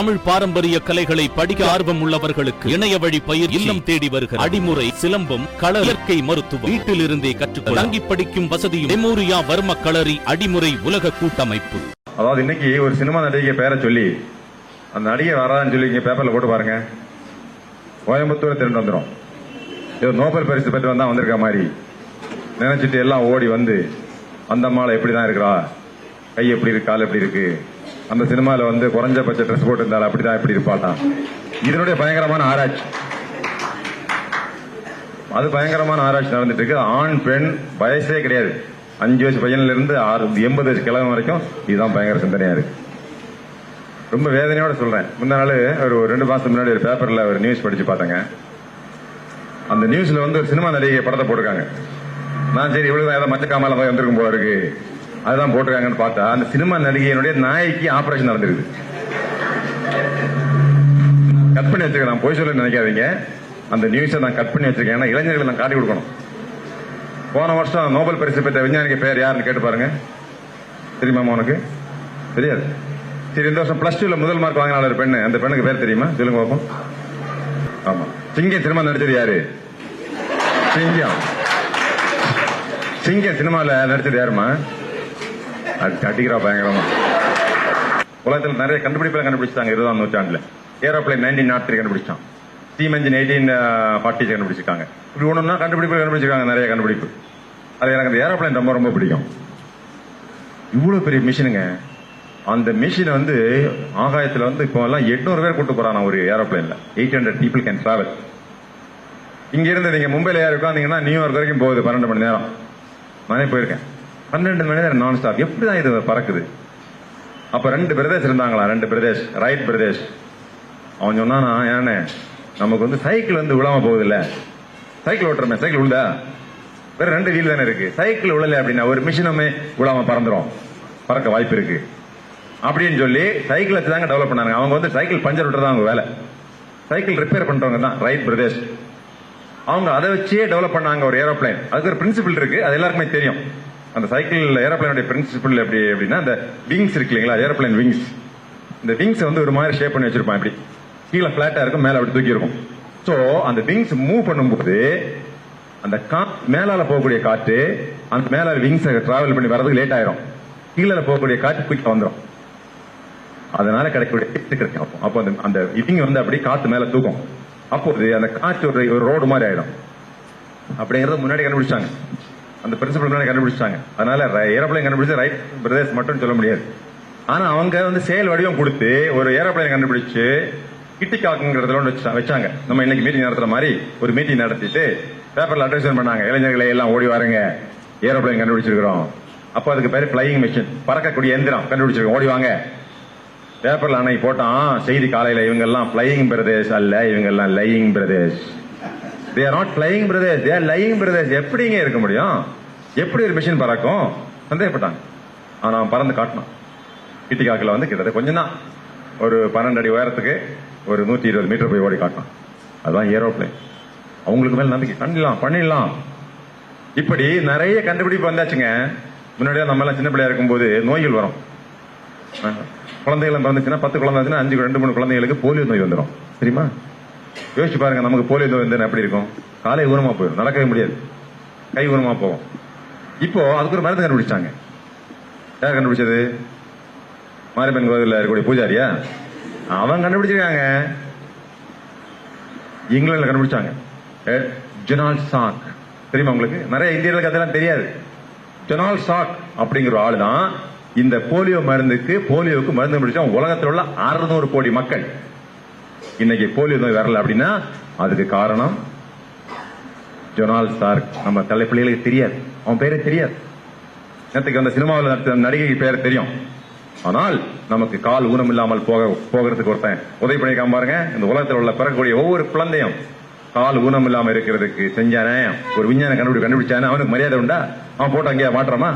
தமிழ் பாரம்பரிய கலைகளை படிக்க ஆர்வம் உள்ளவர்களுக்கு இணைய வழி பயிர் இல்லம் தேடி வருகிற அடிமுறை சிலம்பம் கள இயற்கை மருத்துவம் வீட்டில் இருந்தே கற்றுக்கொள்ள தங்கி படிக்கும் வசதியும் மெமோரியா வர்ம களரி அடிமுறை உலக கூட்டமைப்பு. அதாவது இன்னைக்கு ஒரு சினிமா நடிகை பேரை சொல்லி அந்த நடிகை வரான்னு சொல்லி இங்க பேப்பர்ல போட்டு பாருங்க. கோயம்புத்தூர் திருண்டு வந்துடும் ஏதோ நோபல் பரிசு பெற்று வந்தா வந்திருக்க மாதிரி. நினைச்சிட்டு எல்லாம் ஓடி வந்து அந்த அம்மாளை எப்படி தான் இருக்கிறா? கை எப்படி இருக்கு? கால் எப்படி இருக்கு? அந்த சினிமாவில் வந்து குறைஞ்சபட்ச ட்ரெஸ் போட்டு இருந்தாலும் அப்படிதான் எப்படி இருப்பாட்டான் இதனுடைய பயங்கரமான ஆராய்ச்சி. அது பயங்கரமான ஆராய்ச்சி நடந்துட்டு இருக்கு. ஆண் பெண் வயசே கிடையாது. அஞ்சு வயசு பையன்ல இருந்து ஆறு எண்பது வயசு கிழமை வரைக்கும் இதுதான் பயங்கர சிந்தனையா இருக்கு. ரொம்ப வேதனையோட சொல்றேன். முந்த நாள் ஒரு ரெண்டு மாசத்துக்கு முன்னாடி ஒரு பேப்பர்ல ஒரு நியூஸ் படிச்சு பார்த்தேங்க. அந்த நியூஸ்ல வந்து ஒரு சினிமா நடிகை படத்தை போட்டிருக்காங்க. நான் சரி இவ்வளவுதான் ஏதாவது மச்ச போய் வந்திருக்கும் போல இருக்கு. அதுதான் போட்டிருக்காங்கன்னு பார்த்தா அந்த சினிமா நடிகையினுடைய நாய்க்கு ஆபரேஷன் நடந்திருக்கு. கட் பண்ணி வச்சிருக்கேன். நான் போய் சொல்ல நினைக்காதீங்க. அந்த நியூஸை நான் கட் பண்ணி வச்சிருக்கேன். ஏன்னா இளைஞர்களை நான் காட்டி கொடுக்கணும். போன வருஷம் நோபல் பரிசு பெற்ற விஞ்ஞானிக்கு பேர் யாருன்னு கேட்டு பாருங்க. தெரியுமா உனக்கு? தெரியாது. சரி இந்த வருஷம் பிளஸ் டூல முதல் மார்க் வாங்கினால ஒரு பெண்ணு. அந்த பெண்ணுக்கு பேர் தெரியுமா? சொல்லுங்க பாப்போம் ஆமா. சிங்கம் சினிமா நடிச்சது யாரு? சிங்கம். சிங்கம் சினிமாவில் நடிச்சது யாருமா அடி- அடிக்கிறா பயங்கரமா. உலகத்தில் நிறைய கண்டுபிடிப்புகளை கண்டுபிடிச்சாங்க இருபதாம் நூற்றாண்டுல. ஏரோப்ளைன் நைன்டீன் நாட் த்ரீ கண்டுபிடிச்சான். ஸ்டீம் என்ஜின் எயிட்டீன் ஃபார்ட்டி கண்டுபிடிச்சிருக்காங்க. இப்படி ஒண்ணுன்னா கண்டுபிடிப்பு கண்டுபிடிச்சிருக்காங்க நிறைய கண்டுபிடிப்பு. அது எனக்கு அந்த ஏரோப்ளைன் ரொம்ப ரொம்ப பிடிக்கும். இவ்வளவு பெரிய மிஷினுங்க. அந்த மிஷினை வந்து ஆகாயத்தில் வந்து இப்போ எல்லாம் எட்நூறு பேர் கூட்டு போறான் ஒரு ஏரோப்ளைன்ல. Eight hundred people can travel இங்கேருந்து நீங்கள் நீங்க மும்பைல ஏறி உட்காந்தீங்கன்னா நியூயார்க் வரைக்கும் போகுது பன்னெண்டு மணி நேரம். நானே போயிருக்கேன். பன்னெண்டு மணி நேரம் நான் ஸ்டாப் எப்படிதான் இது பறக்குது? அப்ப ரெண்டு பிரதேஷ் இருந்தாங்களா? ரெண்டு பிரதேஷ். ரைட் பிரதேஷ். அவன் சொன்னானா ஏன்னு நமக்கு வந்து சைக்கிள் வந்து விழாம போகுது இல்ல சைக்கிள் ஓட்டுறமே. சைக்கிள் விழுதா வேற ரெண்டு வீல் தானே இருக்கு. சைக்கிள் விழல அப்படின்னா ஒரு மிஷினுமே விழாம பறந்துரும். பறக்க வாய்ப்பு இருக்கு. அப்படின்னு சொல்லி சைக்கிள் வச்சு தாங்க டெவலப் பண்ணாங்க. அவங்க வந்து சைக்கிள் பஞ்சர் விட்டுறதா அவங்க வேலை. சைக்கிள் ரிப்பேர் பண்றவங்க தான். Wright brothers. அவங்க அதை வச்சே டெவலப் பண்ணாங்க ஒரு ஏரோப்ளைன் அதுக்கு ஒரு பிரின்சிபிள் இருக்கு. அது எல்லாருக்குமே தெரியும். அந்த சைக்கிள் ஏரோப்ளைனுடைய பிரின்சிபிள் எப்படி அப்படின்னா அந்த விங்ஸ் இருக்கு இல்லைங்களா? ஏரோப்ளைன் விங்ஸ் இந்த விங்ஸ் வந்து ஒரு மாதிரி ஷேப் பண்ணி வச்சிருப்பான் இப்படி. கீழே பிளாட்டா இருக்கும் மேல அப்படி தூக்கி இருக்கும் சோ அந்த விங்ஸ் மூவ் பண்ணும்போது அந்த கா மேலால போகக்கூடிய காற்று அந்த மேலால விங்ஸ் டிராவல் பண்ணி வரதுக்கு லேட் ஆயிரும். கீழே போகக்கூடிய காற்று குயிக்கா வந்துடும் அதனால கிடைக்கக்கூடிய கிடைக்கும். அப்போ. அப்போ அந்த அந்த இவிங்க வந்து அப்படி காற்று மேல தூக்கும். அப்போது அந்த காற்று ஒரு ஒரு ரோடு மாதிரி ஆயிடும். அப்படிங்கறத முன்னாடி கண்டுபிடிச்சாங்க அந்த பிரின்சிபல் கண்டுபிடிச்சாங்க அதனால ஏரோப்ளைன் கண்டுபிடிச்ச ரைட் பிரதேஷ் மட்டும் சொல்ல முடியாது. ஆனா அவங்க வந்து செயல் வடிவம் கொடுத்து ஒரு ஏரோப்ளைன் கண்டுபிடிச்சு கிட்டிக்காக்குங்கிறதுல ஒன்று வச்சாங்க. நம்ம இன்னைக்கு மீட்டிங் நடத்துற மாதிரி ஒரு மீட்டிங் நடத்திட்டு பேப்பர்ல அட்ரஸ் பண்ணாங்க. இளைஞர்களை எல்லாம் ஓடி வாருங்க. ஏரோப்ளைன் கண்டுபிடிச்சிருக்கிறோம். அப்போ அதுக்கு பேர் பிளையிங் மிஷின் பறக்கக்கூடிய எந்திரம் கண்டுபிடிச்சிருக்கோம். ஓடி வாங்க. பேப்பர்ல அன்னைக்கு போட்டான். செய்தி காலையில இவங்க எல்லாம் பிளையிங் பிரதேஷ் அல்ல இவங்க எல்லாம் lying brothers they are not flying brothers they are lying brothers எப்படிங்க இருக்க முடியும்? எப்படி ஒரு மிஷின் பறக்கும்? சந்தேகப்பட்டாங்க. ஆனால் அவன் பறந்து காட்டினான். கிட்டிக்காக்கில் வந்து கிட்டத்தட்ட கொஞ்சம் தான் ஒரு பன்னெண்டு அடி உயரத்துக்கு ஒரு நூற்றி இருபது மீட்டர் போய் ஓடி காட்டினான். அதுதான் ஏரோப்ளைன் அவங்களுக்கு மேலே நம்பிக்கை. பண்ணிடலாம் பண்ணிடலாம். இப்படி நிறைய கண்டுபிடிப்பு வந்தாச்சுங்க. முன்னாடியே நம்மளாம் சின்ன பிள்ளையா இருக்கும்போது நோய்கள் வரும். குழந்தைகள் பிறந்துச்சுன்னா பத்து குழந்தை இருந்துச்சுன்னா அஞ்சு ரெண்டு மூணு குழந்தைகளுக்கு போலியோ நோய் வந்துடும் தெரியுமா? யோசிச்சு பாருங்க நமக்கு போலியோ நோய் வந்து எப்படி இருக்கும்? காலை ஊனமா போயிடும். நடக்கவே முடியாது. கை ஊனமா போவோம் இப்போ அதுக்கு ஒரு மருந்து கண்டுபிடிச்சாங்க யார் கண்டுபிடிச்சது? மாரியம்மன் கோவிலில் இருக்கக்கூடிய பூஜாரியா? அவன் கண்டுபிடிச்சிருக்காங்க. இங்கிலாந்துல கண்டுபிடிச்சாங்க. ஜெனால் ஜொனால் சாக் தெரியுமா உங்களுக்கு? நிறைய இந்தியர்களுக்கு அதெல்லாம் தெரியாது. ஜொனால் சாக் அப்படிங்கிற ஆளு தான் இந்த போலியோ மருந்துக்கு போலியோவுக்கு மருந்து கண்டுபிடிச்சா உலகத்தில் உள்ள அறுநூறு கோடி மக்கள். இன்னைக்கு போலியோ நோய் வரல அப்படின்னா அதுக்கு காரணம் ஜொனால் சார் நம்ம தலை பிள்ளைகளுக்கு தெரியாது. அவன் பேரே தெரியாது. நேற்றுக்கு அந்த சினிமாவில் நடித்த நடிகை பேர் தெரியும். ஆனால் நமக்கு கால் ஊனம் இல்லாமல் போக போகிறதுக்கு ஒருத்தன். உதவி பண்ணிக்காம பாருங்க. இந்த உலகத்தில் உள்ள பிறக்கக்கூடிய ஒவ்வொரு குழந்தையும் கால் ஊனம் இல்லாம இருக்கிறதுக்கு செஞ்சானே. ஒரு விஞ்ஞான கண்டுபிடி கண்டுபிடிச்சானே. அவனுக்கு மரியாதை உண்டா? அவன் போட்டு அங்கேயே மாட்டுறாமா?